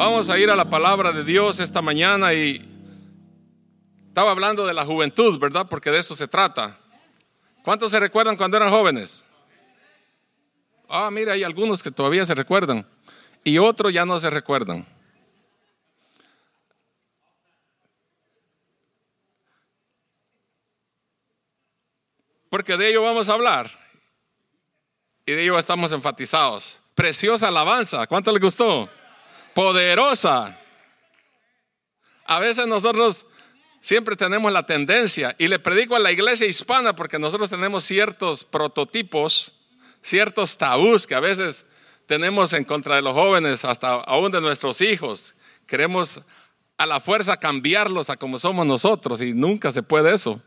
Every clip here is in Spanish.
Vamos a ir a la palabra de Dios esta mañana y estaba hablando de la juventud, ¿verdad? Porque de eso se trata. ¿Cuántos se recuerdan cuando eran jóvenes? Ah, mira, hay algunos que todavía se recuerdan y otros ya no se recuerdan. Porque de ello vamos a hablar y de ello estamos enfatizados. Preciosa alabanza, ¿cuánto le gustó? Poderosa. A veces nosotros siempre tenemos la tendencia, y le predico a la iglesia hispana porque nosotros tenemos ciertos prototipos, ciertos tabús que a veces tenemos en contra de los jóvenes, hasta aún de nuestros hijos. Queremos a la fuerza cambiarlos a como somos nosotros y nunca se puede eso.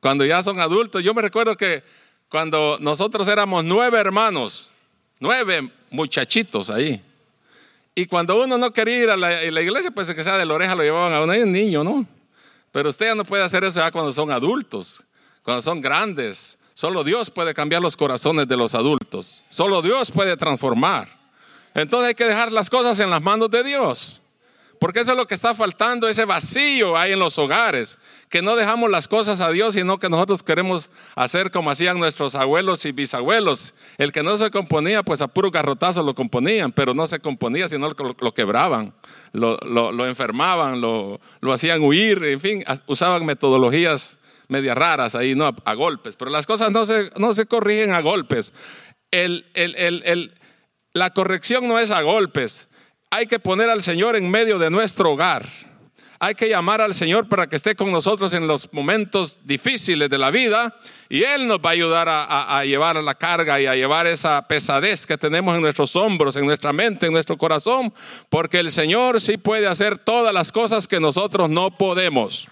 Cuando ya son adultos, yo me recuerdo que cuando nosotros éramos nueve hermanos, nueve muchachitos ahí. Y cuando uno no quería ir a la, iglesia, pues que sea de la oreja lo llevaban a un niño, ¿no? Pero usted ya no puede hacer eso ya cuando son adultos, cuando son grandes. Solo Dios puede cambiar los corazones de los adultos. Solo Dios puede transformar. Entonces hay que dejar las cosas en las manos de Dios. Porque eso es lo que está faltando, ese vacío hay en los hogares, que no dejamos las cosas a Dios, sino que nosotros queremos hacer como hacían nuestros abuelos y bisabuelos. El que no se componía, pues a puro garrotazo lo componían, pero no se componía, sino lo, quebraban, lo, enfermaban, lo, hacían huir, en fin, usaban metodologías medias raras ahí, no a, golpes. Pero las cosas no se, no se corrigen a golpes. la corrección no es a golpes hay que poner al Señor en medio de nuestro hogar. Hay que llamar al Señor para que esté con nosotros en los momentos difíciles de la vida y Él nos va a ayudar a, llevar la carga y a llevar esa pesadez que tenemos en nuestros hombros, en nuestra mente, en nuestro corazón, porque el Señor sí puede hacer todas las cosas que nosotros no podemos.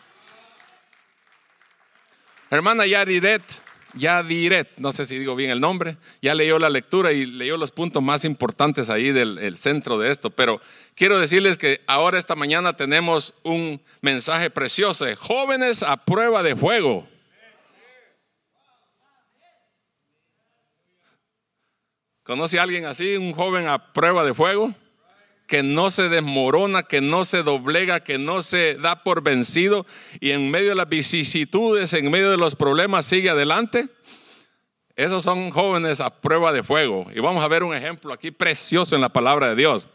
Hermana Yariret, ya diré, no sé si digo bien el nombre, ya leyó la lectura y leyó los puntos más importantes ahí del centro de esto, pero quiero decirles que ahora esta mañana tenemos un mensaje precioso, jóvenes a prueba de fuego. ¿Conoce a alguien así, un joven a prueba de fuego? Que no se desmorona, que no se doblega, que no se da por vencido y en medio de las vicisitudes, en medio de los problemas sigue adelante. Esos son jóvenes a prueba de fuego. Y vamos a ver un ejemplo aquí precioso en la palabra de Dios.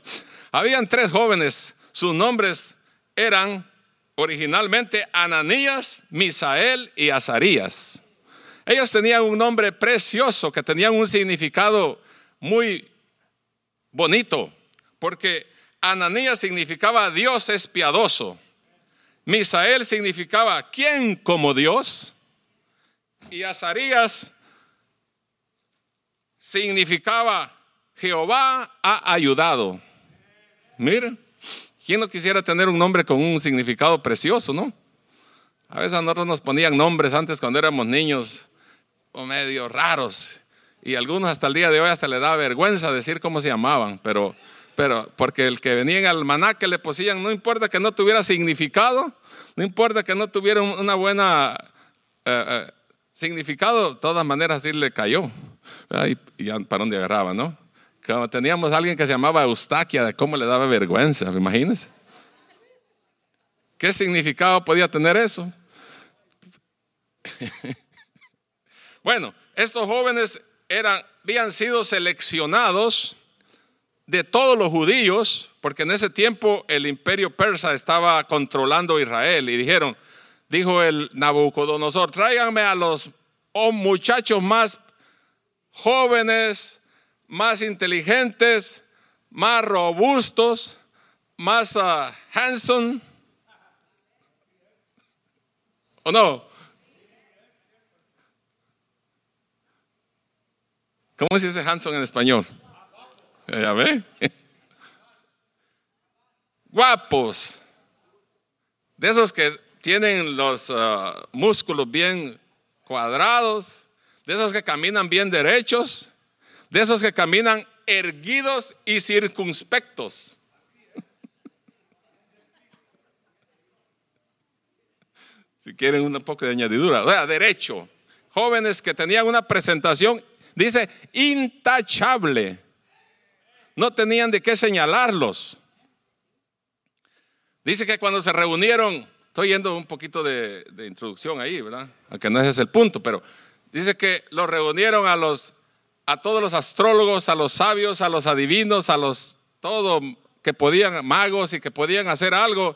Habían tres jóvenes, sus nombres eran originalmente Ananías, Misael y Azarías. Ellos tenían un nombre precioso que tenían un significado muy bonito porque Ananías significaba Dios es piadoso. Misael significaba ¿quién como Dios? Y Azarías significaba Jehová ha ayudado. Mira, ¿quién no quisiera tener un nombre con un significado precioso, no? A veces a nosotros nos ponían nombres antes cuando éramos niños o medio raros y algunos hasta el día de hoy hasta le da vergüenza decir cómo se llamaban, pero pero porque el que venía en almaná que le poseían, no importa que no tuviera significado, no importa que no tuviera una buena eh, eh, significado, de todas maneras así le cayó. Y, ya para dónde agarraba, ¿no? Cuando teníamos a alguien que se llamaba Eustaquia, de cómo le daba vergüenza, imagínense. ¿Qué significado podía tener eso? bueno, estos jóvenes eran, habían sido seleccionados de todos los judíos, porque en ese tiempo el imperio persa estaba controlando Israel y dijeron, dijo el Nabucodonosor, tráiganme a los oh, muchachos más jóvenes, más inteligentes, más robustos, más uh, handsome. ¿O no? ¿Cómo se dice handsome en español? ¿Ya ve? Guapos. De esos que tienen los ah, músculos bien cuadrados, de esos que caminan bien derechos, de esos que caminan erguidos y circunspectos. si quieren un poco de añadidura, o sea, derecho. Jóvenes que tenían una presentación, dice, intachable no tenían de qué señalarlos. Dice que cuando se reunieron, estoy yendo un poquito de, introducción ahí, ¿verdad? Aunque no ese es el punto, pero dice que los reunieron a los a todos los astrólogos, a los sabios, a los adivinos, a los todo que podían magos y que podían hacer algo.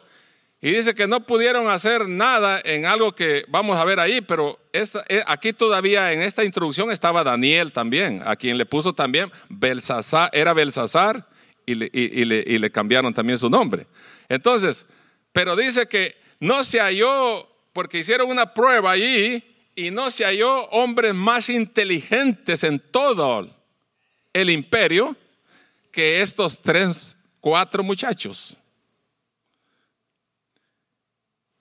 Y dice que no pudieron hacer nada en algo que vamos a ver ahí, pero eh, aquí todavía en esta introducción estaba Daniel también, a quien le puso también Belsasar, era Belsasar y le cambiaron también su nombre. Entonces, pero dice que no se halló, porque hicieron una prueba allí, y no se halló hombres más inteligentes en todo el imperio que estos tres, cuatro muchachos.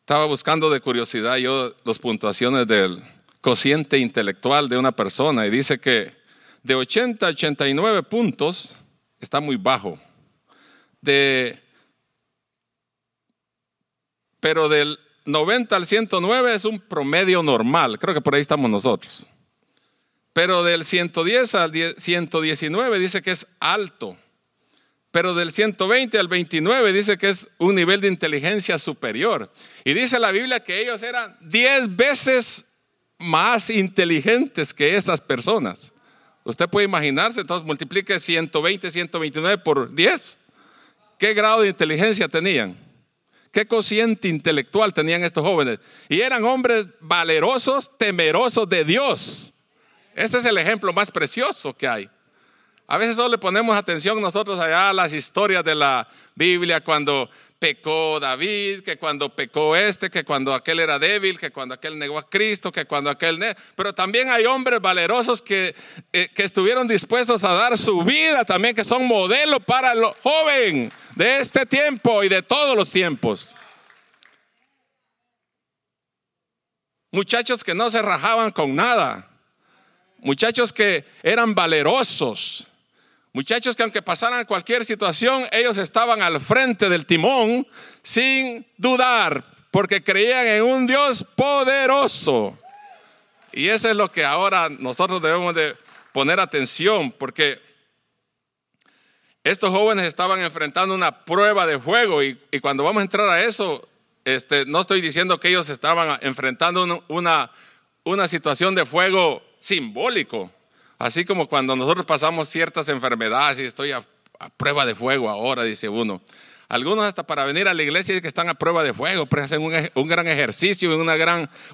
Estaba buscando de curiosidad yo las puntuaciones del cociente intelectual de una persona y dice que de 80 a 89 puntos está muy bajo. De, pero del 90 al 109 es un promedio normal, creo que por ahí estamos nosotros. Pero del 110 al 119 dice que es alto. Pero del 120 al 29 dice que es un nivel de inteligencia superior. Y dice la Biblia que ellos eran 10 veces más inteligentes que esas personas. Usted puede imaginarse, entonces multiplique 120, 129 por 10. ¿Qué grado de inteligencia tenían? qué cociente intelectual tenían estos jóvenes. Y eran hombres valerosos, temerosos de Dios. Ese es el ejemplo más precioso que hay. A veces solo le ponemos atención nosotros allá a las historias de la Biblia cuando pecó David, que cuando pecó este, que cuando aquel era débil, que cuando aquel negó a Cristo, que cuando aquel... Pero también hay hombres valerosos que, eh, que estuvieron dispuestos a dar su vida también, que son modelo para el joven de este tiempo y de todos los tiempos. Muchachos que no se rajaban con nada. Muchachos que eran valerosos Muchachos que aunque pasaran cualquier situación, ellos estaban al frente del timón sin dudar, porque creían en un Dios poderoso. Y eso es lo que ahora nosotros debemos de poner atención, porque estos jóvenes estaban enfrentando una prueba de fuego y, cuando vamos a entrar a eso, este, no estoy diciendo que ellos estaban enfrentando una, una situación de fuego simbólico, Así como cuando nosotros pasamos ciertas enfermedades y estoy a, prueba de fuego ahora, dice uno. Algunos hasta para venir a la iglesia que están a prueba de fuego, pero hacen un, gran ejercicio,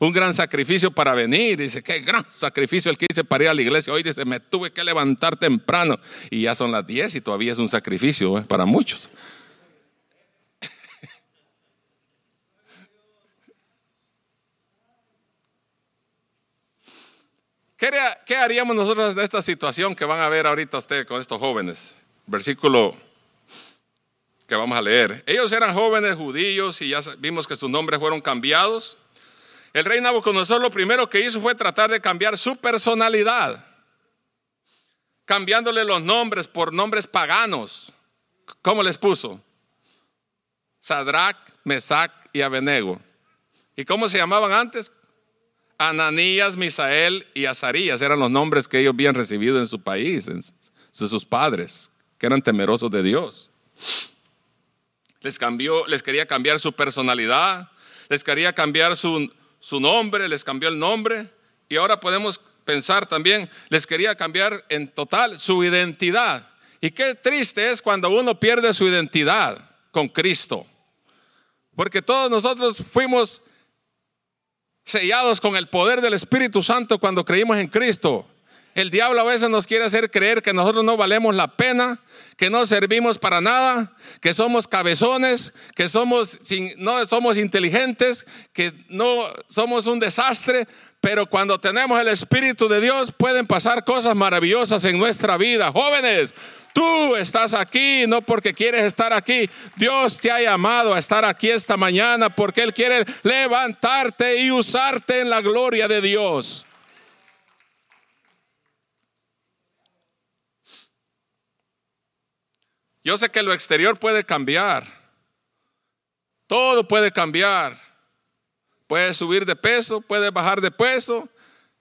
un gran sacrificio para venir. Dice, qué gran sacrificio el que hice para ir a la iglesia. Hoy dice, me tuve que levantar temprano. Y ya son las 10 y todavía es un sacrificio ¿eh? para muchos. ¿Qué, haríamos nosotros de esta situación que van a ver ahorita ustedes con estos jóvenes? Versículo que vamos a leer. Ellos eran jóvenes judíos y ya vimos que sus nombres fueron cambiados. El rey Nabucodonosor lo primero que hizo fue tratar de cambiar su personalidad, cambiándole los nombres por nombres paganos. ¿Cómo les puso? Sadrach, Mesac y Abenego. ¿Y cómo se llamaban antes? Ananías, Misael y Azarías eran los nombres que ellos habían recibido en su país, en sus padres, que eran temerosos de Dios. Les cambió, les quería cambiar su personalidad, les quería cambiar su, su nombre, les cambió el nombre. Y ahora podemos pensar también, les quería cambiar en total su identidad. Y qué triste es cuando uno pierde su identidad con Cristo. Porque todos nosotros fuimos sellados con el poder del Espíritu Santo cuando creímos en Cristo. El diablo a veces nos quiere hacer creer que nosotros no valemos la pena, que no servimos para nada, que somos cabezones, que somos no somos inteligentes, que no somos un desastre, pero cuando tenemos el Espíritu de Dios pueden pasar cosas maravillosas en nuestra vida. Jóvenes, Tú estás aquí no porque quieres estar aquí. Dios te ha llamado a estar aquí esta mañana porque Él quiere levantarte y usarte en la gloria de Dios. Yo sé que lo exterior puede cambiar. Todo puede cambiar. Puedes subir de peso, puedes bajar de peso,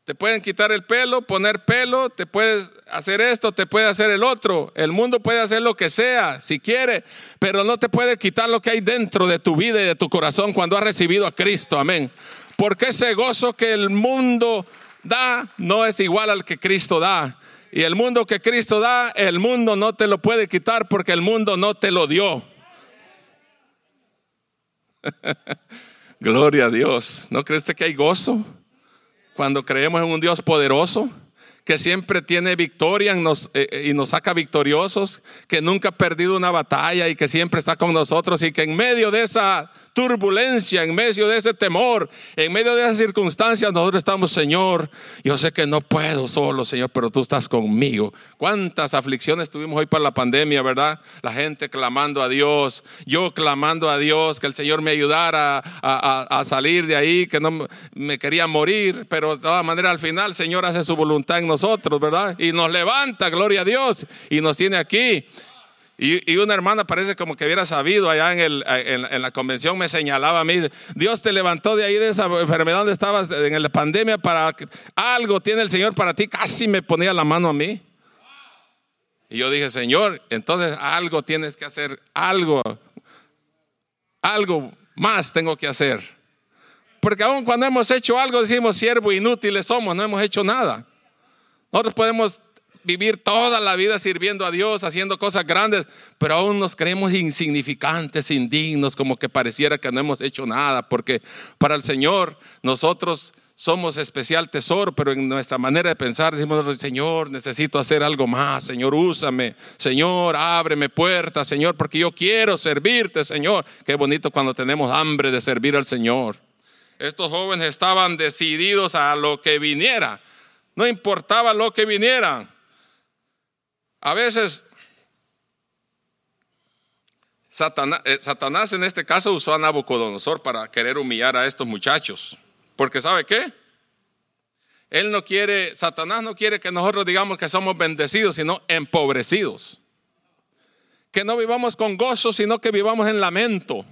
te pueden quitar el pelo, poner pelo, te puedes hacer esto, te puede hacer el otro. El mundo puede hacer lo que sea, si quiere, pero no te puede quitar lo que hay dentro de tu vida y de tu corazón cuando has recibido a Cristo. Amén. Porque ese gozo que el mundo da no es igual al que Cristo da. Y el mundo que Cristo da, el mundo no te lo puede quitar porque el mundo no te lo dio. Gloria a Dios. ¿No crees que hay gozo cuando creemos en un Dios poderoso? Que siempre tiene victoria eh, eh, y nos saca victoriosos, que nunca ha perdido una batalla y que siempre está con nosotros y que en medio de esa turbulencia, en medio de ese temor, en medio de esas circunstancias, nosotros estamos, Señor, yo sé que no puedo solo, Señor, pero tú estás conmigo. ¿Cuántas aflicciones tuvimos hoy para la pandemia, verdad? La gente clamando a Dios, yo clamando a Dios, que el Señor me ayudara a, salir de ahí, que no me quería morir, pero de todas maneras al final, Señor hace su voluntad en nosotros, ¿verdad? Y nos levanta, gloria a Dios, y nos tiene aquí. Y, una hermana parece como que hubiera sabido allá en, la convención, me señalaba a mí, Dios te levantó de ahí de esa enfermedad donde estabas en la pandemia para algo tiene el Señor para ti, casi me ponía la mano a mí. Y yo dije, Señor, entonces algo tienes que hacer, algo, algo más tengo que hacer. Porque aún cuando hemos hecho algo decimos, siervo inútiles somos, no hemos hecho nada. Nosotros podemos vivir toda la vida sirviendo a Dios, haciendo cosas grandes, pero aún nos creemos insignificantes, indignos, como que pareciera que no hemos hecho nada, porque para el Señor nosotros somos especial tesoro, pero en nuestra manera de pensar decimos, Señor, necesito hacer algo más, Señor, úsame, Señor, ábreme puertas, Señor, porque yo quiero servirte, Señor. Qué bonito cuando tenemos hambre de servir al Señor. Estos jóvenes estaban decididos a lo que viniera, no importaba lo que viniera. A veces eh, Satanás, en este caso usó a Nabucodonosor para querer humillar a estos muchachos. Porque ¿sabe qué? Él no quiere, Satanás no quiere que nosotros digamos que somos bendecidos, sino empobrecidos. Que no vivamos con gozo, sino que vivamos en lamento.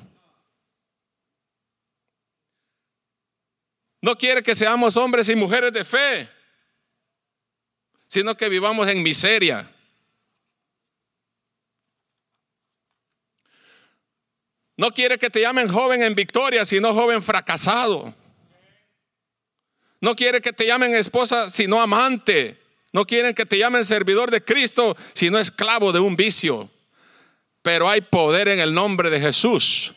No quiere que seamos hombres y mujeres de fe, sino que vivamos en miseria. No quiere que te llamen joven en victoria, sino joven fracasado. No quiere que te llamen esposa, sino amante. No quieren que te llamen servidor de Cristo, sino esclavo de un vicio. Pero hay poder en el nombre de Jesús.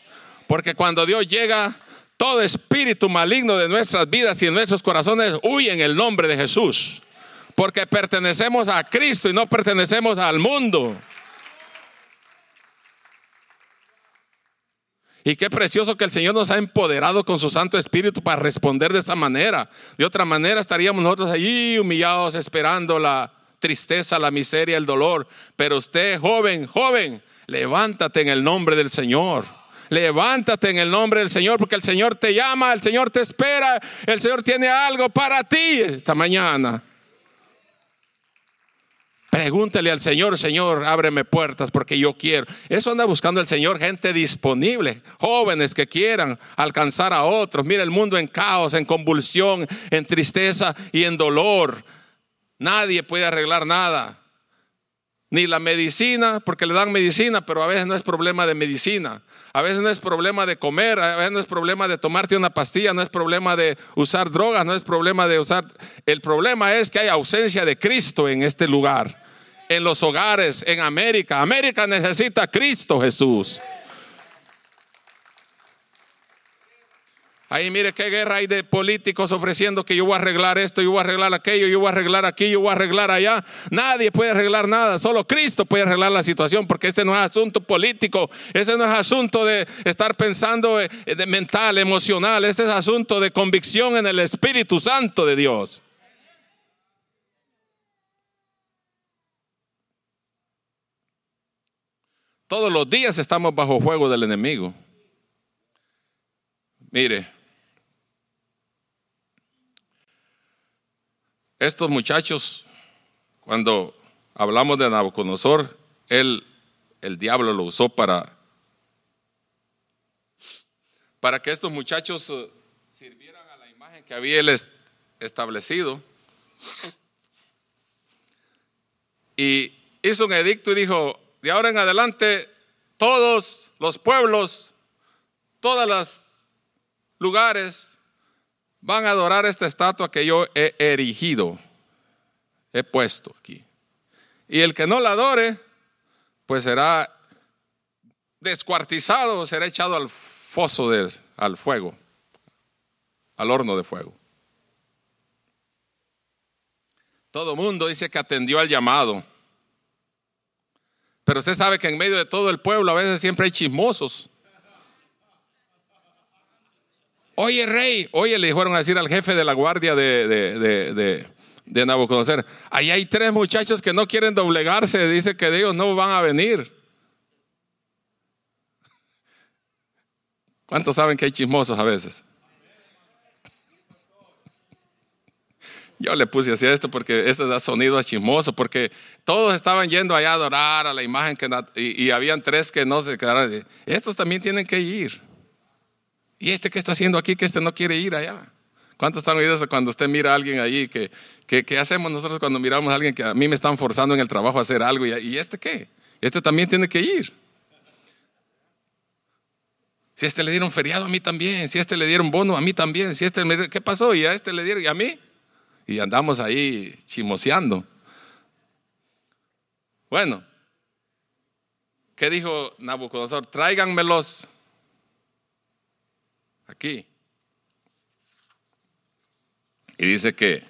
Porque cuando Dios llega, todo espíritu maligno de nuestras vidas y de nuestros corazones huye en el nombre de Jesús. Porque pertenecemos a Cristo y no pertenecemos al mundo. Y qué precioso que el Señor nos ha empoderado con su Santo Espíritu para responder de esa manera. De otra manera estaríamos nosotros allí humillados esperando la tristeza, la miseria, el dolor. Pero usted, joven, joven, levántate en el nombre del Señor. Levántate en el nombre del Señor porque el Señor te llama, el Señor te espera, el Señor tiene algo para ti esta mañana. Pregúntele al Señor, Señor, ábreme puertas porque yo quiero. Eso anda buscando el Señor, gente disponible, jóvenes que quieran alcanzar a otros. Mira el mundo en caos, en convulsión, en tristeza y en dolor. Nadie puede arreglar nada. Ni la medicina, porque le dan medicina, pero a veces no es problema de medicina. A veces no es problema de comer, a veces no es problema de tomarte una pastilla, no es problema de usar drogas, no es problema de usar... El problema es que hay ausencia de Cristo en este lugar, en los hogares, en América. América necesita a Cristo Jesús. Ahí mire qué guerra hay de políticos ofreciendo que yo voy a arreglar esto, yo voy a arreglar aquello, yo voy a arreglar aquí, yo voy a arreglar allá. Nadie puede arreglar nada, solo Cristo puede arreglar la situación porque este no es asunto político, este no es asunto de estar pensando eh, de mental, emocional, este es asunto de convicción en el Espíritu Santo de Dios. Todos los días estamos bajo fuego del enemigo. Mire, Estos muchachos, cuando hablamos de Nabucodonosor, él, el diablo lo usó para, para que estos muchachos eh, sirvieran a la imagen que había él establecido. y hizo un edicto y dijo, de ahora en adelante todos los pueblos, todos los lugares van a adorar esta estatua que yo he erigido, he puesto aquí. Y el que no la adore, pues será descuartizado, será echado al foso del, al fuego, al horno de fuego. Todo mundo dice que atendió al llamado. Pero usted sabe que en medio de todo el pueblo a veces siempre hay chismosos. Oye, rey, oye, le dijeron a decir al jefe de la guardia de, de, de, de Nabucodonosor, ahí hay tres muchachos que no quieren doblegarse, dice que ellos no van a venir. ¿Cuántos saben que hay chismosos a veces? Yo le puse así esto porque eso da sonido a chismoso, porque todos estaban yendo allá a adorar a la imagen que, y, y habían tres que no se quedaron. Estos también tienen que ir. ¿Y este qué está haciendo aquí que este no quiere ir allá? ¿Cuántos están oídos cuando usted mira a alguien allí? ¿Qué hacemos nosotros cuando miramos a alguien que a mí me están forzando en el trabajo a hacer algo? ¿Y, este qué? Este también tiene que ir. Si a este le dieron feriado, a mí también. Si a este le dieron bono, a mí también. Si este me, ¿qué pasó? Y a este le dieron, ¿y a mí? y andamos ahí chimoseando. Bueno, ¿qué dijo Nabucodonosor? Tráiganmelos aquí. Y dice que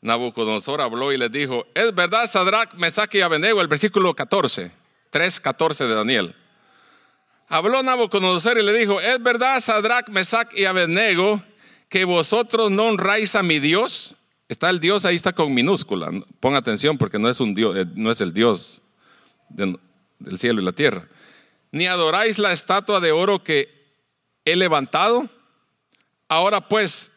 Nabucodonosor habló y les dijo, es verdad, Sadrach, Mesach y Abednego, el versículo 14, 3, 14 de Daniel. Habló Nabucodonosor y le dijo, es verdad, Sadrach, Mesach y Abednego, que vosotros no honráis a mi Dios. Está el Dios ahí está con minúscula. Pon atención porque no es un Dios, eh, no es el Dios del cielo y la tierra. Ni adoráis la estatua de oro que he levantado. Ahora pues,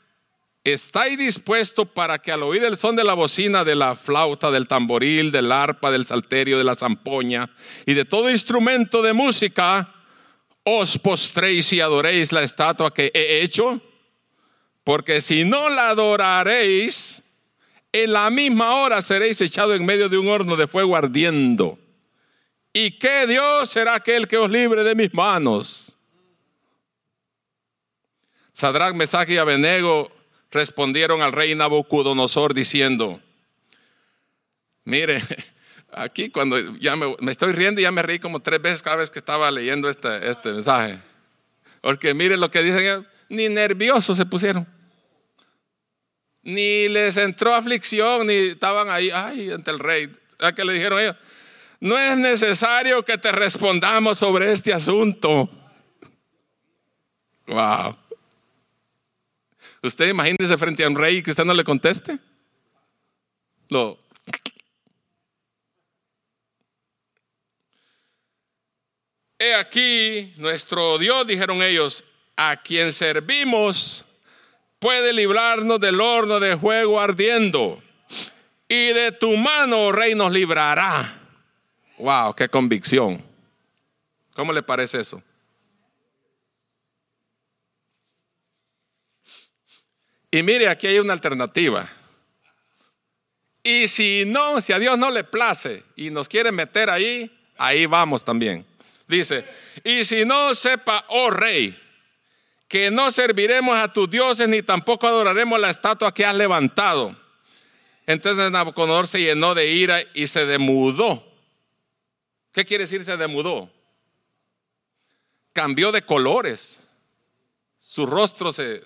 ¿estáis dispuesto para que al oír el son de la bocina, de la flauta, del tamboril, del arpa, del salterio, de la zampoña y de todo instrumento de música, os postréis y adoréis la estatua que he hecho? Porque si no la adoraréis, en la misma hora seréis echados en medio de un horno de fuego ardiendo. ¿Y qué Dios será aquel que os libre de mis manos? Sadrach, Mesach y Abednego respondieron al rey Nabucodonosor diciendo, mire, aquí cuando ya me, estoy riendo y ya me reí como tres veces cada vez que estaba leyendo este, este mensaje. Porque mire lo que dicen ni nerviosos se pusieron. Ni les entró aflicción, ni estaban ahí, ay, ante el rey. ¿A qué le dijeron ellos? No es necesario que te respondamos sobre este asunto. Wow. Usted imagínese frente a un rey que usted no le conteste. Lo. He aquí nuestro Dios, dijeron ellos, a quien servimos puede librarnos del horno de fuego ardiendo. Y de tu mano, rey, nos librará. Wow, qué convicción. ¿Cómo le parece eso? Y mire, aquí hay una alternativa. Y si no, si a Dios no le place y nos quiere meter ahí, ahí vamos también. Dice, y si no sepa, oh rey, que no serviremos a tus dioses ni tampoco adoraremos la estatua que has levantado. Entonces Nabucodonosor se llenó de ira y se demudó. ¿Qué quiere decir se demudó? Cambió de colores. Su rostro se...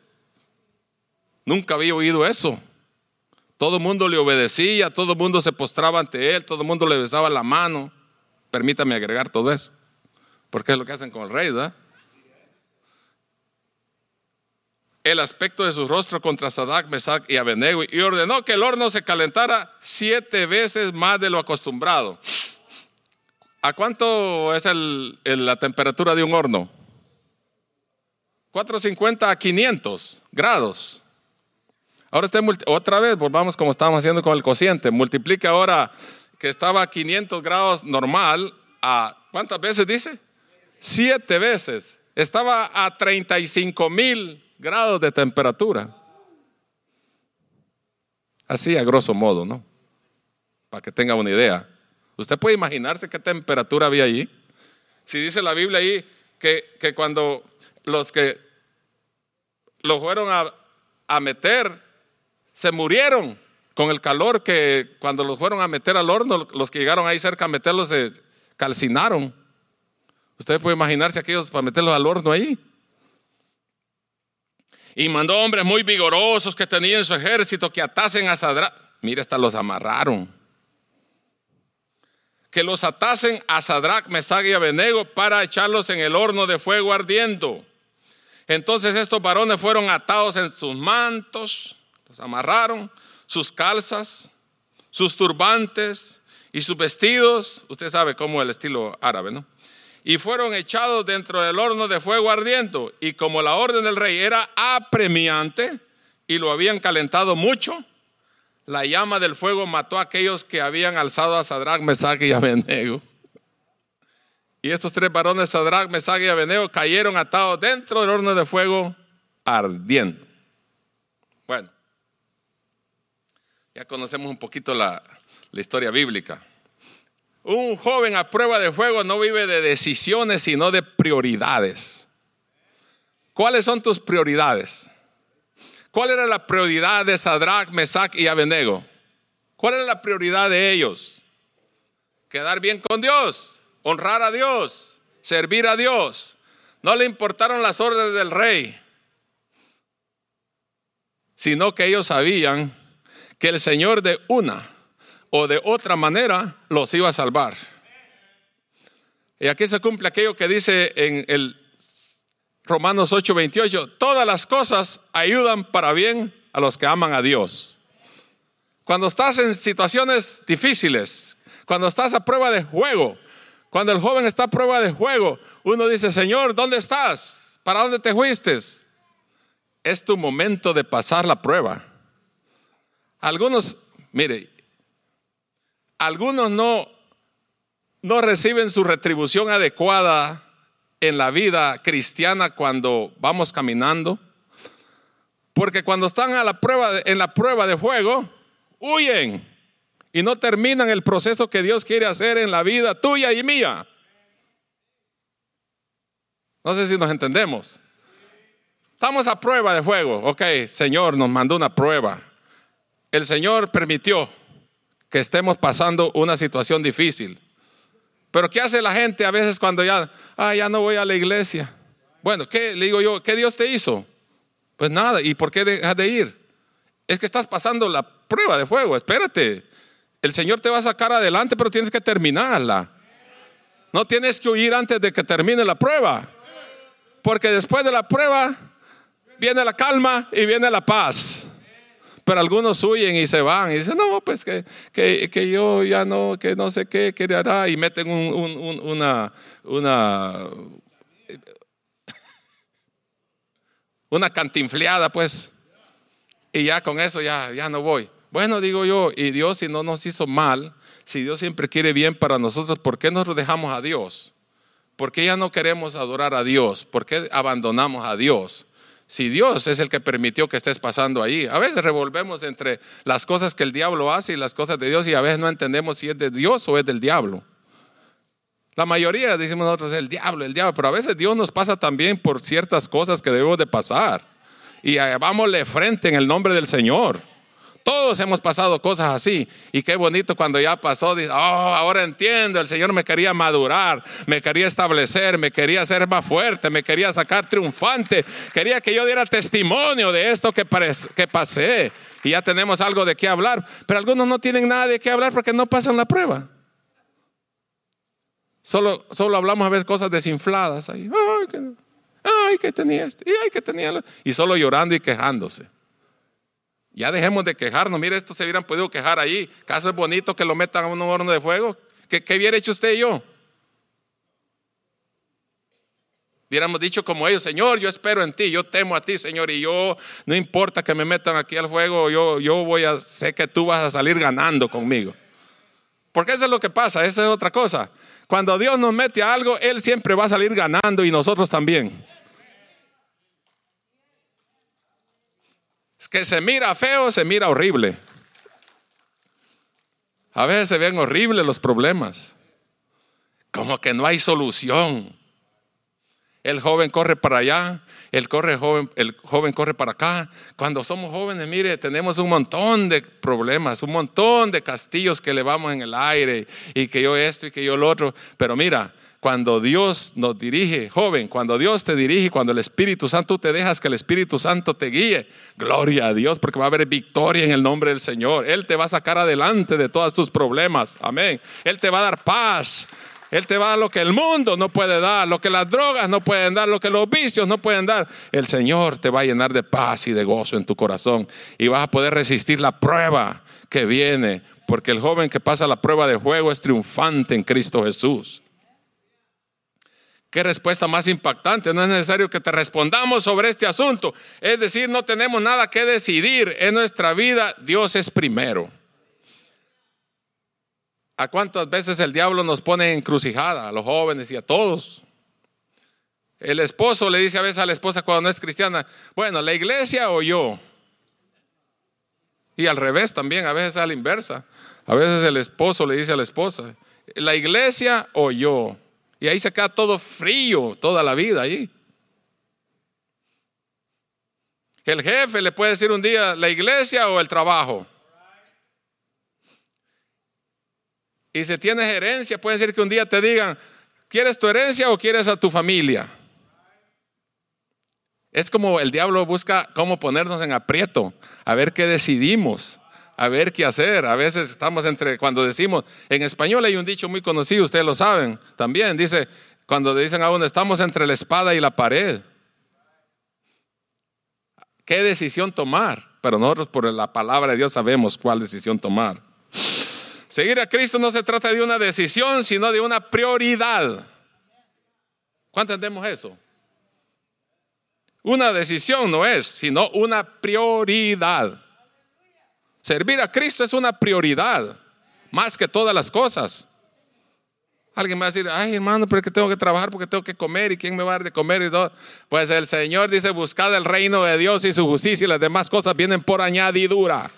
Nunca había oído eso. Todo el mundo le obedecía, todo el mundo se postraba ante él, todo el mundo le besaba la mano. Permítame agregar todo eso, porque es lo que hacen con el rey, ¿verdad? el aspecto de su rostro contra Sadak, Mesach y Abednego y ordenó que el horno se calentara siete veces más de lo acostumbrado. ¿A cuánto es la temperatura de un horno? 450 a 500 grados. Ahora usted otra vez, volvamos como estábamos haciendo con el cociente. Multiplique ahora que estaba a 500 grados normal a ¿cuántas veces dice? Siete veces. Estaba a 35 mil grados de temperatura. Así a grosso modo, ¿no? Para que tenga una idea. ¿Usted puede imaginarse qué temperatura había allí? Si dice la Biblia ahí que, que cuando los que lo fueron a, a meter, se murieron con el calor que cuando los fueron a meter al horno, los que llegaron ahí cerca a meterlos se calcinaron. Usted puede imaginarse aquellos para meterlos al horno ahí. Y mandó hombres muy vigorosos que tenían su ejército que atasen a Sadrach. Mire, hasta los amarraron. Que los atasen a Sadrach, Mesag y Abednego para echarlos en el horno de fuego ardiendo. Entonces estos varones fueron atados en sus mantos, los amarraron, sus calzas, sus turbantes y sus vestidos. Usted sabe cómo el estilo árabe, ¿no? y fueron echados dentro del horno de fuego ardiendo. Y como la orden del rey era apremiante y lo habían calentado mucho, la llama del fuego mató a aquellos que habían alzado a Sadrach, Mesach y Abednego. Y estos tres varones, Sadrach, Mesach y Abednego, cayeron atados dentro del horno de fuego ardiendo. Bueno, ya conocemos un poquito la, la historia bíblica. Un joven a prueba de fuego no vive de decisiones, sino de prioridades. ¿Cuáles son tus prioridades? ¿Cuál era la prioridad de Sadrach, Mesach y Abednego? ¿Cuál era la prioridad de ellos? Quedar bien con Dios, honrar a Dios, servir a Dios. No le importaron las órdenes del rey, sino que ellos sabían que el Señor de una o de otra manera los iba a salvar. Y aquí se cumple aquello que dice en el Romanos 8:28, todas las cosas ayudan para bien a los que aman a Dios. Cuando estás en situaciones difíciles, cuando estás a prueba de juego, cuando el joven está a prueba de juego, uno dice, Señor, ¿dónde estás? ¿Para dónde te fuiste? Es tu momento de pasar la prueba. Algunos, mire, algunos no, no reciben su retribución adecuada en la vida cristiana cuando vamos caminando. Porque cuando están a la prueba en la prueba de fuego, huyen y no terminan el proceso que Dios quiere hacer en la vida tuya y mía. No sé si nos entendemos. Estamos a prueba de fuego. Ok, Señor nos mandó una prueba. El Señor permitió que estemos pasando una situación difícil. Pero ¿qué hace la gente a veces cuando ya, ah, ya no voy a la iglesia? Bueno, ¿qué le digo yo? ¿Qué Dios te hizo? Pues nada, ¿y por qué dejas de ir? Es que estás pasando la prueba de fuego, espérate. El Señor te va a sacar adelante, pero tienes que terminarla. No tienes que huir antes de que termine la prueba. Porque después de la prueba viene la calma y viene la paz. Pero algunos huyen y se van y dicen, no, pues que, que, yo ya no, que no sé qué, qué hará. Y meten una, una, una cantinfleada, pues. Y ya con eso ya, ya no voy. Bueno, digo yo, y Dios si no nos hizo mal, si Dios siempre quiere bien para nosotros, ¿por qué nos dejamos a Dios? ¿Por qué ya no queremos adorar a Dios? ¿Por qué abandonamos a Dios? Si Dios es el que permitió que estés pasando ahí. A veces revolvemos entre las cosas que el diablo hace y las cosas de Dios y a veces no entendemos si es de Dios o es del diablo. La mayoría decimos nosotros el diablo, el diablo, pero a veces Dios nos pasa también por ciertas cosas que debemos de pasar. Y vámosle frente en el nombre del Señor. Todos hemos pasado cosas así. Y qué bonito cuando ya pasó. Dice, oh, ahora entiendo. El Señor me quería madurar, me quería establecer, me quería hacer más fuerte, me quería sacar triunfante. Quería que yo diera testimonio de esto que, que pasé. Y ya tenemos algo de qué hablar. Pero algunos no tienen nada de qué hablar porque no pasan la prueba. Solo, solo hablamos a ver cosas desinfladas. Que, ay, que tenía esto. Y ay, tenía. Y solo llorando y quejándose. Ya dejemos de quejarnos. Mire, esto se hubieran podido quejar ahí. ¿Caso es bonito que lo metan a un horno de fuego? ¿Qué, qué hubiera hecho usted y yo? Hubiéramos dicho como ellos, Señor, yo espero en ti, yo temo a ti, Señor, y yo, no importa que me metan aquí al fuego, yo, yo voy a, sé que tú vas a salir ganando conmigo. Porque eso es lo que pasa, esa es otra cosa. Cuando Dios nos mete a algo, Él siempre va a salir ganando y nosotros también. Que se mira feo, se mira horrible. A veces se ven horribles los problemas. Como que no hay solución. El joven corre para allá, el, corre joven, el joven corre para acá. Cuando somos jóvenes, mire, tenemos un montón de problemas, un montón de castillos que levamos en el aire y que yo esto y que yo lo otro. Pero mira, cuando Dios nos dirige, joven, cuando Dios te dirige, cuando el Espíritu Santo te dejas que el Espíritu Santo te guíe, gloria a Dios, porque va a haber victoria en el nombre del Señor. Él te va a sacar adelante de todos tus problemas. Amén. Él te va a dar paz. Él te va a dar lo que el mundo no puede dar, lo que las drogas no pueden dar, lo que los vicios no pueden dar. El Señor te va a llenar de paz y de gozo en tu corazón y vas a poder resistir la prueba que viene, porque el joven que pasa la prueba de fuego es triunfante en Cristo Jesús. Qué respuesta más impactante. No es necesario que te respondamos sobre este asunto. Es decir, no tenemos nada que decidir en nuestra vida. Dios es primero. ¿A cuántas veces el diablo nos pone encrucijada? A los jóvenes y a todos. El esposo le dice a veces a la esposa cuando no es cristiana, bueno, la iglesia o yo. Y al revés también, a veces a la inversa. A veces el esposo le dice a la esposa, la iglesia o yo. Y ahí se queda todo frío toda la vida ahí. El jefe le puede decir un día la iglesia o el trabajo. Y si tienes herencia, puede ser que un día te digan, ¿quieres tu herencia o quieres a tu familia? Es como el diablo busca cómo ponernos en aprieto, a ver qué decidimos a ver qué hacer. A veces estamos entre, cuando decimos, en español hay un dicho muy conocido, ustedes lo saben también, dice, cuando le dicen a uno, estamos entre la espada y la pared. ¿Qué decisión tomar? Pero nosotros por la palabra de Dios sabemos cuál decisión tomar. Seguir a Cristo no se trata de una decisión, sino de una prioridad. ¿Cuánto entendemos eso? Una decisión no es, sino una prioridad. Servir a Cristo es una prioridad, más que todas las cosas. Alguien va a decir, ay hermano, pero es que tengo que trabajar porque tengo que comer y quién me va a dar de comer y todo. Pues el Señor dice, buscad el reino de Dios y su justicia y las demás cosas vienen por añadidura.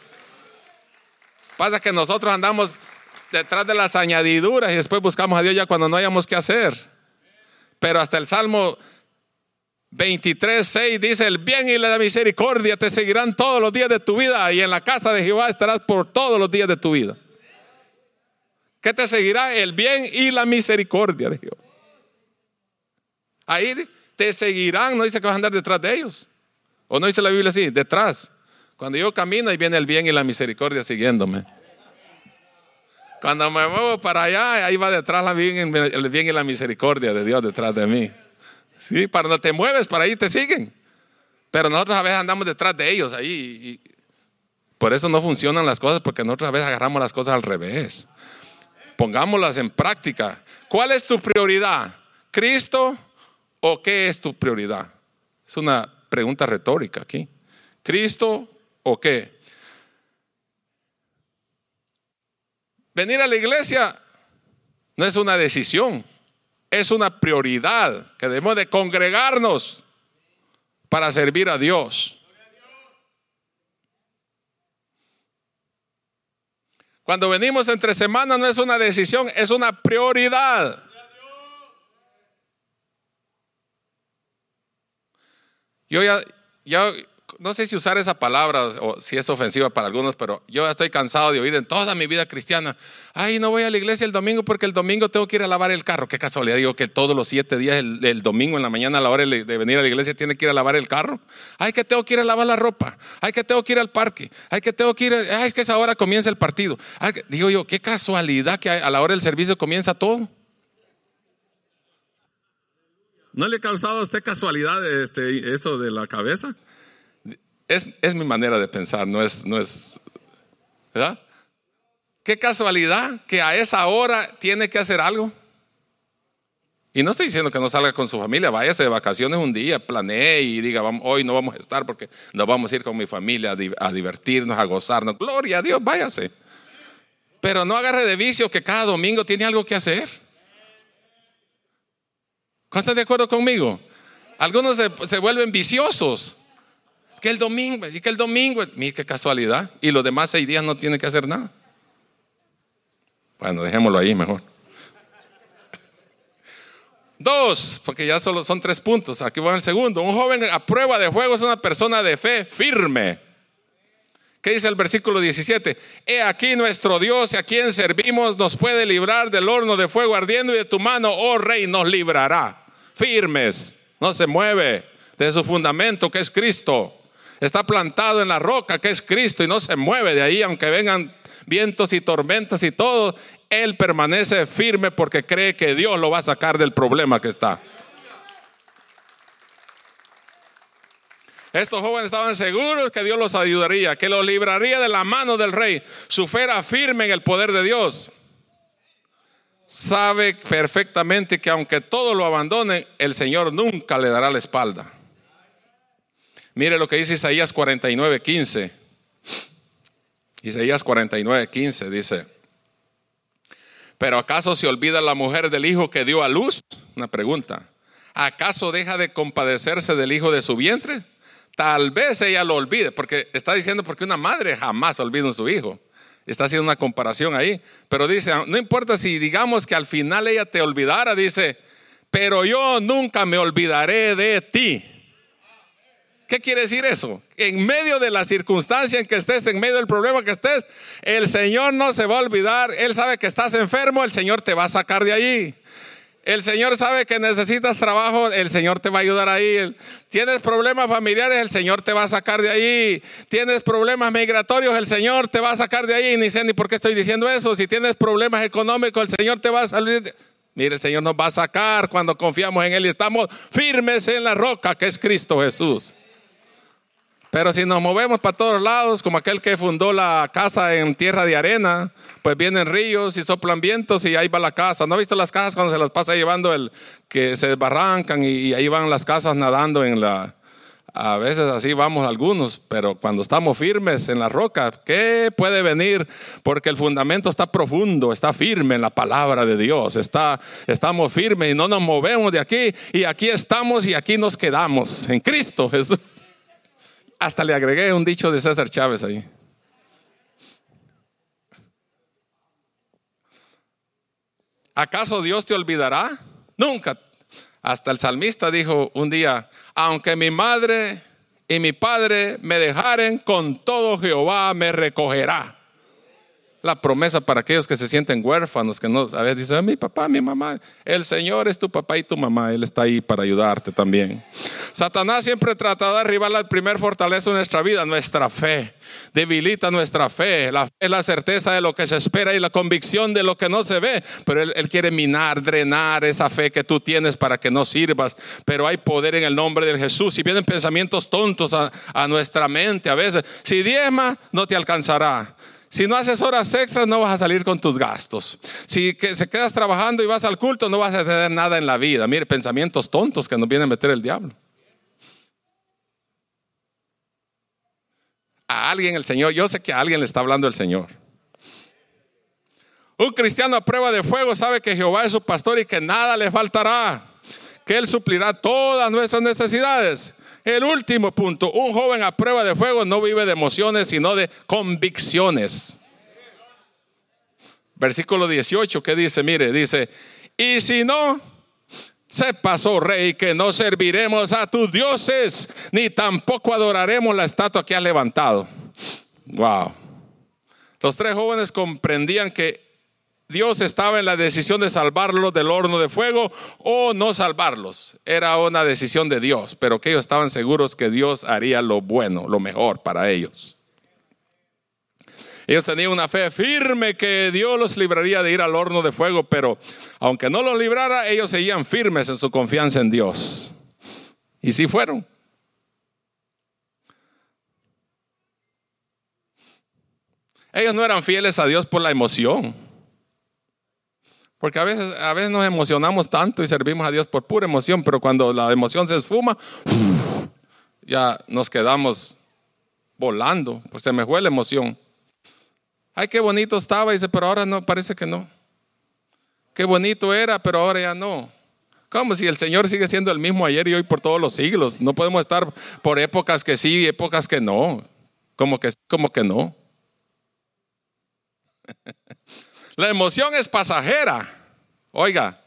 Pasa que nosotros andamos detrás de las añadiduras y después buscamos a Dios ya cuando no hayamos que hacer. Pero hasta el Salmo 23, 6 dice, el bien y la misericordia te seguirán todos los días de tu vida y en la casa de Jehová estarás por todos los días de tu vida. ¿Qué te seguirá? El bien y la misericordia de Jehová. Ahí te seguirán, no dice que vas a andar detrás de ellos. O no dice la Biblia así, detrás. Cuando yo camino, ahí viene el bien y la misericordia siguiéndome. Cuando me muevo para allá, ahí va detrás el bien y la misericordia de Dios detrás de mí. Sí, para no te mueves, para ahí te siguen. Pero nosotros a veces andamos detrás de ellos ahí. Y por eso no funcionan las cosas, porque nosotros a veces agarramos las cosas al revés. Pongámoslas en práctica. ¿Cuál es tu prioridad? ¿Cristo o qué es tu prioridad? Es una pregunta retórica aquí. ¿Cristo o qué? Venir a la iglesia no es una decisión es una prioridad que debemos de congregarnos para servir a Dios. Cuando venimos entre semanas no es una decisión, es una prioridad. Yo ya, ya no sé si usar esa palabra o si es ofensiva para algunos, pero yo estoy cansado de oír en toda mi vida cristiana, ay, no voy a la iglesia el domingo porque el domingo tengo que ir a lavar el carro. Qué casualidad, digo que todos los siete días, el, domingo en la mañana a la hora de venir a la iglesia, tiene que ir a lavar el carro. Ay, que tengo que ir a lavar la ropa. Ay, que tengo que ir al parque. Ay, que tengo que ir, ay, es que esa hora comienza el partido. digo yo, qué casualidad que a la hora del servicio comienza todo. ¿No le ha causado a usted casualidad este, eso de la cabeza? Es, mi manera de pensar, no es, no es, ¿verdad? Qué casualidad que a esa hora tiene que hacer algo. Y no estoy diciendo que no salga con su familia, váyase de vacaciones un día, planee y diga, hoy no vamos a estar porque nos vamos a ir con mi familia a, divertirnos, a gozarnos. Gloria a Dios, váyase. Pero no agarre de vicio que cada domingo tiene algo que hacer. ¿Están de acuerdo conmigo? Algunos se vuelven viciosos que el domingo, y que el domingo, mire qué casualidad, y los demás seis días no tiene que hacer nada. Bueno, dejémoslo ahí mejor. Dos, porque ya solo son tres puntos. Aquí va el segundo. Un joven a prueba de juego es una persona de fe firme. ¿Qué dice el versículo 17? He aquí nuestro Dios, a quien servimos, nos puede librar del horno de fuego ardiendo y de tu mano, oh rey, nos librará. Firmes, no se mueve de su fundamento que es Cristo. Está plantado en la roca que es Cristo y no se mueve de ahí, aunque vengan vientos y tormentas y todo. Él permanece firme porque cree que Dios lo va a sacar del problema que está. Estos jóvenes estaban seguros que Dios los ayudaría, que los libraría de la mano del rey. Su fe era firme en el poder de Dios. Sabe perfectamente que aunque todo lo abandone, el Señor nunca le dará la espalda. Mire lo que dice Isaías 49, 15. Isaías 49, 15 dice, pero ¿acaso se olvida la mujer del hijo que dio a luz? Una pregunta. ¿Acaso deja de compadecerse del hijo de su vientre? Tal vez ella lo olvide, porque está diciendo porque una madre jamás olvida a su hijo. Está haciendo una comparación ahí. Pero dice, no importa si digamos que al final ella te olvidara, dice, pero yo nunca me olvidaré de ti. ¿Qué quiere decir eso? En medio de la circunstancia en que estés, en medio del problema que estés, el Señor no se va a olvidar. Él sabe que estás enfermo, el Señor te va a sacar de allí. El Señor sabe que necesitas trabajo, el Señor te va a ayudar ahí. Tienes problemas familiares, el Señor te va a sacar de ahí. Tienes problemas migratorios, el Señor te va a sacar de ahí. Ni sé ni por qué estoy diciendo eso. Si tienes problemas económicos, el Señor te va a salir. Mire, el Señor nos va a sacar cuando confiamos en Él y estamos firmes en la roca que es Cristo Jesús. Pero si nos movemos para todos lados, como aquel que fundó la casa en tierra de arena, pues vienen ríos y soplan vientos y ahí va la casa. ¿No ha visto las casas cuando se las pasa llevando el que se desbarrancan y ahí van las casas nadando en la... A veces así vamos algunos, pero cuando estamos firmes en la roca, ¿qué puede venir? Porque el fundamento está profundo, está firme en la palabra de Dios, está, estamos firmes y no nos movemos de aquí y aquí estamos y aquí nos quedamos en Cristo Jesús. Hasta le agregué un dicho de César Chávez ahí. ¿Acaso Dios te olvidará? Nunca. Hasta el salmista dijo un día, aunque mi madre y mi padre me dejaren, con todo Jehová me recogerá la promesa para aquellos que se sienten huérfanos, que no, a veces dicen, mi papá, mi mamá, el Señor es tu papá y tu mamá, Él está ahí para ayudarte también. Satanás siempre trata de derribar la primer fortaleza de nuestra vida, nuestra fe. Debilita nuestra fe. La fe es la certeza de lo que se espera y la convicción de lo que no se ve. Pero él, quiere minar, drenar esa fe que tú tienes para que no sirvas. Pero hay poder en el nombre de Jesús. Si vienen pensamientos tontos a, a nuestra mente a veces, si diezma, no te alcanzará. Si no haces horas extras, no vas a salir con tus gastos. Si que se quedas trabajando y vas al culto, no vas a tener nada en la vida. Mire, pensamientos tontos que nos viene a meter el diablo. A alguien el Señor, yo sé que a alguien le está hablando el Señor. Un cristiano a prueba de fuego sabe que Jehová es su pastor y que nada le faltará, que Él suplirá todas nuestras necesidades. El último punto, un joven a prueba de fuego no vive de emociones, sino de convicciones. Versículo 18, ¿qué dice? Mire, dice, y si no, se pasó, rey, que no serviremos a tus dioses, ni tampoco adoraremos la estatua que has levantado. Wow. Los tres jóvenes comprendían que Dios estaba en la decisión de salvarlos del horno de fuego o no salvarlos. Era una decisión de Dios, pero que ellos estaban seguros que Dios haría lo bueno, lo mejor para ellos. Ellos tenían una fe firme que Dios los libraría de ir al horno de fuego, pero aunque no los librara, ellos seguían firmes en su confianza en Dios. Y sí fueron. Ellos no eran fieles a Dios por la emoción. Porque a veces, a veces nos emocionamos tanto y servimos a Dios por pura emoción, pero cuando la emoción se esfuma, ya nos quedamos volando, pues se me fue la emoción. Ay, qué bonito estaba, dice, pero ahora no, parece que no. Qué bonito era, pero ahora ya no. Como si el Señor sigue siendo el mismo ayer y hoy por todos los siglos. No podemos estar por épocas que sí y épocas que no. Como que como que no. La emoción es pasajera, oiga,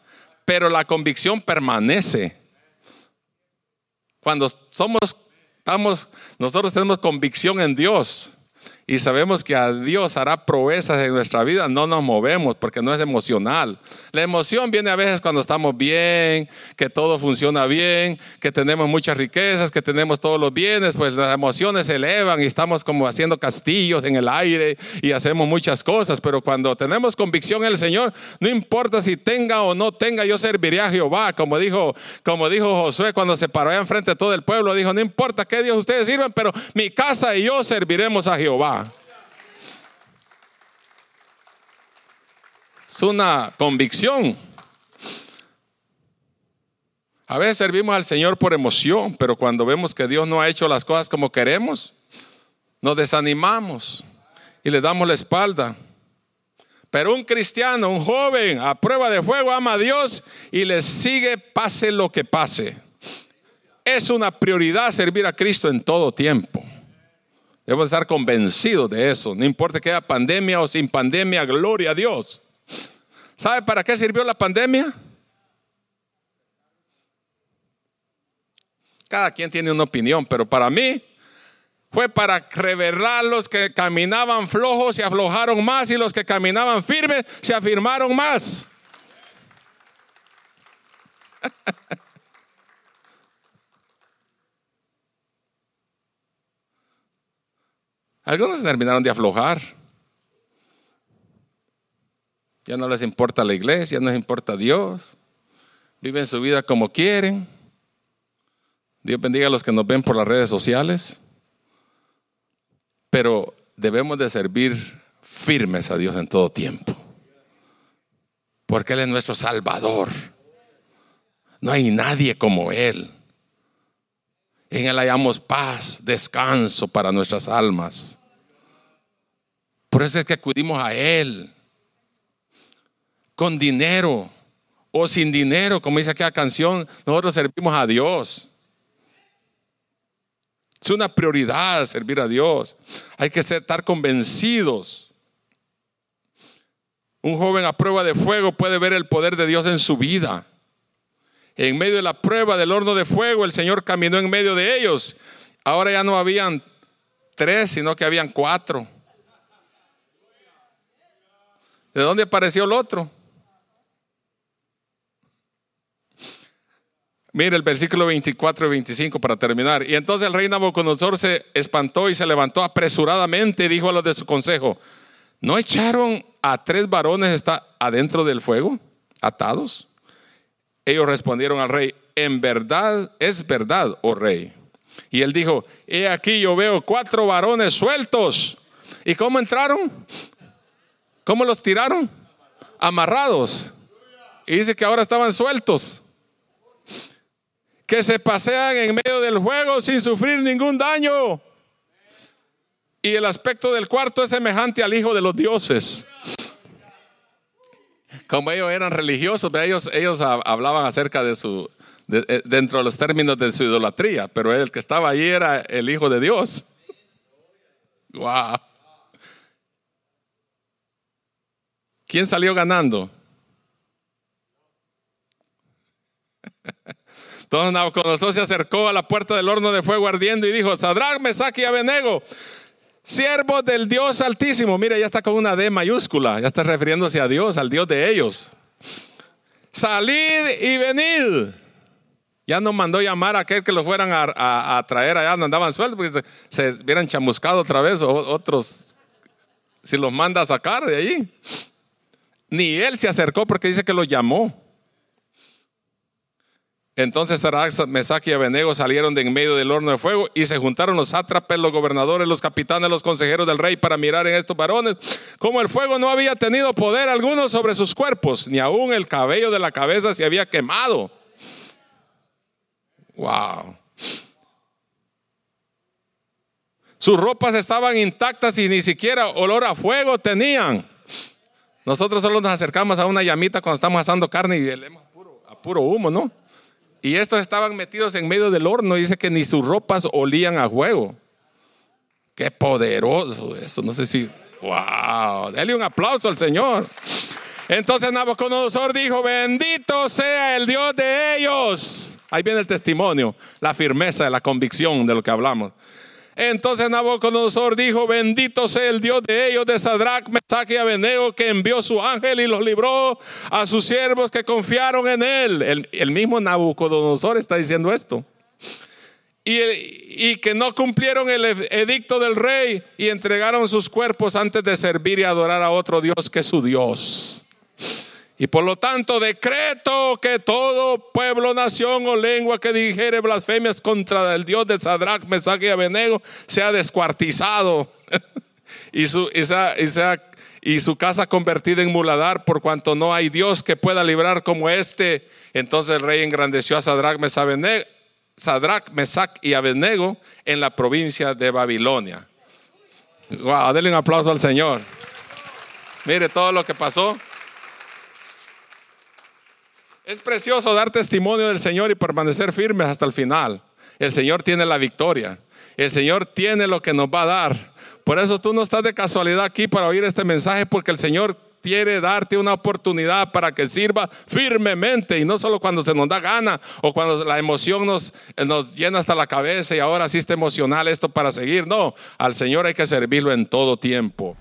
pero la convicción permanece. Cuando somos, estamos, nosotros tenemos convicción en Dios y sabemos que a Dios hará proezas en nuestra vida, no nos movemos porque no es emocional. La emoción viene a veces cuando estamos bien, que todo funciona bien, que tenemos muchas riquezas, que tenemos todos los bienes, pues las emociones se elevan y estamos como haciendo castillos en el aire y hacemos muchas cosas, pero cuando tenemos convicción en el Señor, no importa si tenga o no tenga, yo serviré a Jehová, como dijo, como dijo Josué cuando se paró enfrente de todo el pueblo, dijo, no importa qué Dios ustedes sirvan, pero mi casa y yo serviremos a Jehová. Una convicción. A veces servimos al Señor por emoción, pero cuando vemos que Dios no ha hecho las cosas como queremos, nos desanimamos y le damos la espalda. Pero un cristiano, un joven, a prueba de fuego, ama a Dios y le sigue pase lo que pase. Es una prioridad servir a Cristo en todo tiempo. Debemos estar convencidos de eso. No importa que haya pandemia o sin pandemia, gloria a Dios. ¿Sabe para qué sirvió la pandemia? Cada quien tiene una opinión, pero para mí fue para revelar los que caminaban flojos se aflojaron más y los que caminaban firmes se afirmaron más. Algunos terminaron de aflojar. Ya no les importa la iglesia, no les importa Dios. Viven su vida como quieren. Dios bendiga a los que nos ven por las redes sociales. Pero debemos de servir firmes a Dios en todo tiempo. Porque Él es nuestro Salvador. No hay nadie como Él. En Él hallamos paz, descanso para nuestras almas. Por eso es que acudimos a Él. Con dinero o sin dinero, como dice aquella canción, nosotros servimos a Dios. Es una prioridad servir a Dios. Hay que estar convencidos. Un joven a prueba de fuego puede ver el poder de Dios en su vida. En medio de la prueba del horno de fuego, el Señor caminó en medio de ellos. Ahora ya no habían tres, sino que habían cuatro. ¿De dónde apareció el otro? Mire el versículo 24 y 25 para terminar. Y entonces el rey Nabucodonosor se espantó y se levantó apresuradamente y dijo a los de su consejo, ¿no echaron a tres varones está adentro del fuego, atados? Ellos respondieron al rey, en verdad es verdad, oh rey. Y él dijo, he aquí yo veo cuatro varones sueltos. ¿Y cómo entraron? ¿Cómo los tiraron? Amarrados. Y dice que ahora estaban sueltos. Que se pasean en medio del juego sin sufrir ningún daño. Y el aspecto del cuarto es semejante al Hijo de los dioses. Como ellos eran religiosos, ellos, ellos hablaban acerca de su, eh, dentro de los términos de su idolatría, pero el que estaba allí era el Hijo de Dios. Wow. ¿Quién salió ganando? Entonces Nabucodonosor se acercó a la puerta del horno de fuego ardiendo y dijo, Sadrach, Mesach y Abenego, siervos del Dios Altísimo. Mira, ya está con una D mayúscula, ya está refiriéndose a Dios, al Dios de ellos. Salid y venid. Ya no mandó llamar a aquel que lo fueran a, traer allá, no andaban sueltos porque se, se, hubieran chamuscado otra vez o otros, si los manda a sacar de allí. Ni él se acercó porque dice que lo llamó. Entonces Sarak, Mesach y Abenego salieron de en medio del horno de fuego y se juntaron los sátrapes, los gobernadores, los capitanes, los consejeros del rey para mirar en estos varones como el fuego no había tenido poder alguno sobre sus cuerpos, ni aún el cabello de la cabeza se había quemado. Wow. Sus ropas estaban intactas y ni siquiera olor a fuego tenían. Nosotros solo nos acercamos a una llamita cuando estamos asando carne y leemos a puro humo, ¿no? Y estos estaban metidos en medio del horno y dice que ni sus ropas olían a fuego. Qué poderoso eso, no sé si Wow, dale un aplauso al Señor. Entonces Nabucodonosor dijo, bendito sea el Dios de ellos. Ahí viene el testimonio, la firmeza, la convicción de lo que hablamos. Entonces Nabucodonosor dijo, bendito sea el Dios de ellos, de Sadrach, Mesach y Abednego, que envió su ángel y los libró a sus siervos que confiaron en él. El, mismo Nabucodonosor está diciendo esto. Y, que no cumplieron el edicto del rey y entregaron sus cuerpos antes de servir y adorar a otro Dios que su Dios. Y por lo tanto decreto que todo pueblo, nación o lengua que dijere blasfemias contra el Dios de Sadrach, Mesach y Abednego sea descuartizado y, su, casa convertida en muladar por cuanto no hay Dios que pueda librar como este. Entonces el rey engrandeció a Sadrach, Mesach y Abednego en la provincia de Babilonia. Wow, denle un aplauso al Señor. Mire todo lo que pasó. Es precioso dar testimonio del Señor y permanecer firmes hasta el final. El Señor tiene la victoria. El Señor tiene lo que nos va a dar. Por eso tú no estás de casualidad aquí para oír este mensaje, porque el Señor quiere darte una oportunidad para que sirva firmemente y no solo cuando se nos da gana o cuando la emoción nos, nos llena hasta la cabeza y ahora sí está emocional esto para seguir. No, al Señor hay que servirlo en todo tiempo.